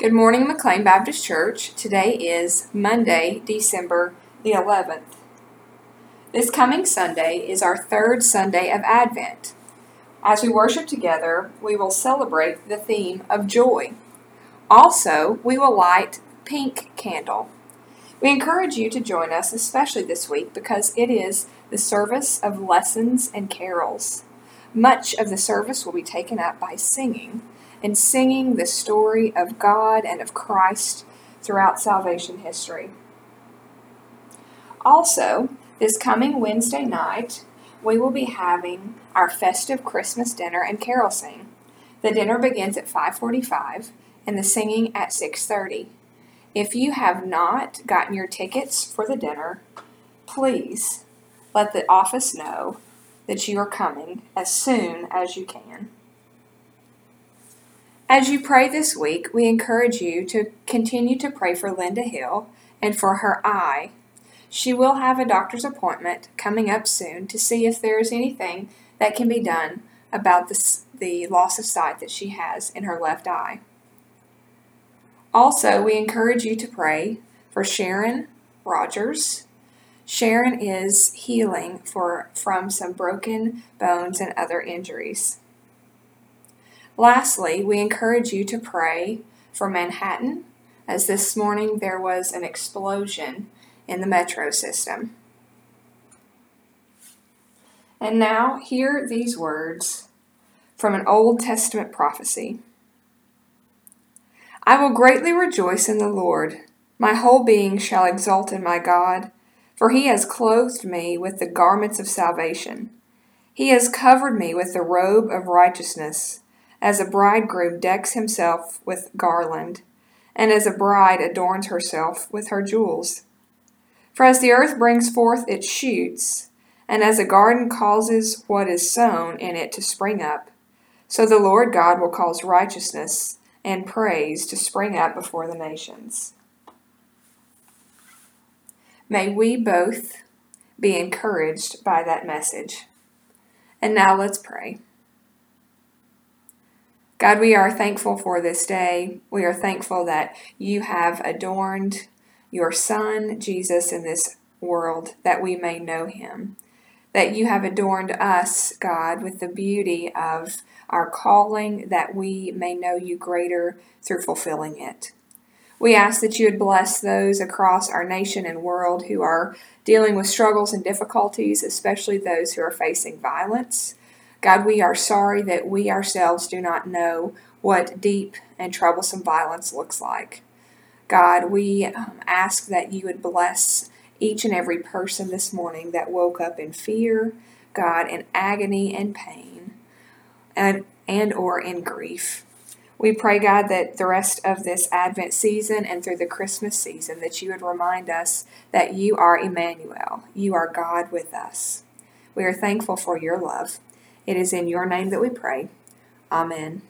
Good morning, McLean Baptist Church. Today is Monday, December the 11th. This coming Sunday is our third Sunday of Advent. As we worship together, we will celebrate the theme of joy. Also, we will light pink candle. We encourage you to join us, especially this week, because it is the service of lessons and carols. Much of the service will be taken up by singing, and singing the story of God and of Christ throughout salvation history. Also, this coming Wednesday night, we will be having our festive Christmas dinner and carol sing. The dinner begins at 5:45 and the singing at 6:30. If you have not gotten your tickets for the dinner, please let the office know that you are coming as soon as you can. As you pray this week, we encourage you to continue to pray for Linda Hill and for her eye. She will have a doctor's appointment coming up soon to see if there is anything that can be done about the, the loss of sight that she has in her left eye. Also, we encourage you to pray for Sharon Rogers. Sharon is healing for, from some broken bones and other injuries. Lastly, we encourage you to pray for Manhattan, as this morning there was an explosion in the metro system. And now, hear these words from an Old Testament prophecy I will greatly rejoice in the Lord. My whole being shall exult in my God, for he has clothed me with the garments of salvation. He has covered me with the robe of righteousness as a bridegroom decks himself with garland, and as a bride adorns herself with her jewels. For as the earth brings forth its shoots, and as a garden causes what is sown in it to spring up, so the Lord God will cause righteousness and praise to spring up before the nations. May we both be encouraged by that message. And now let's pray. God, we are thankful for this day. We are thankful that you have adorned your Son, Jesus, in this world that we may know him. That you have adorned us, God, with the beauty of our calling, that we may know you greater through fulfilling it. We ask that you would bless those across our nation and world who are dealing with struggles and difficulties, especially those who are facing violence God, we are sorry that we ourselves do not know what deep and troublesome violence looks like. God, we um, ask that you would bless each and every person this morning that woke up in fear, God, in agony and pain, and, and or in grief. We pray, God, that the rest of this Advent season and through the Christmas season, that you would remind us that you are Emmanuel. You are God with us. We are thankful for your love. It is in your name that we pray. Amen.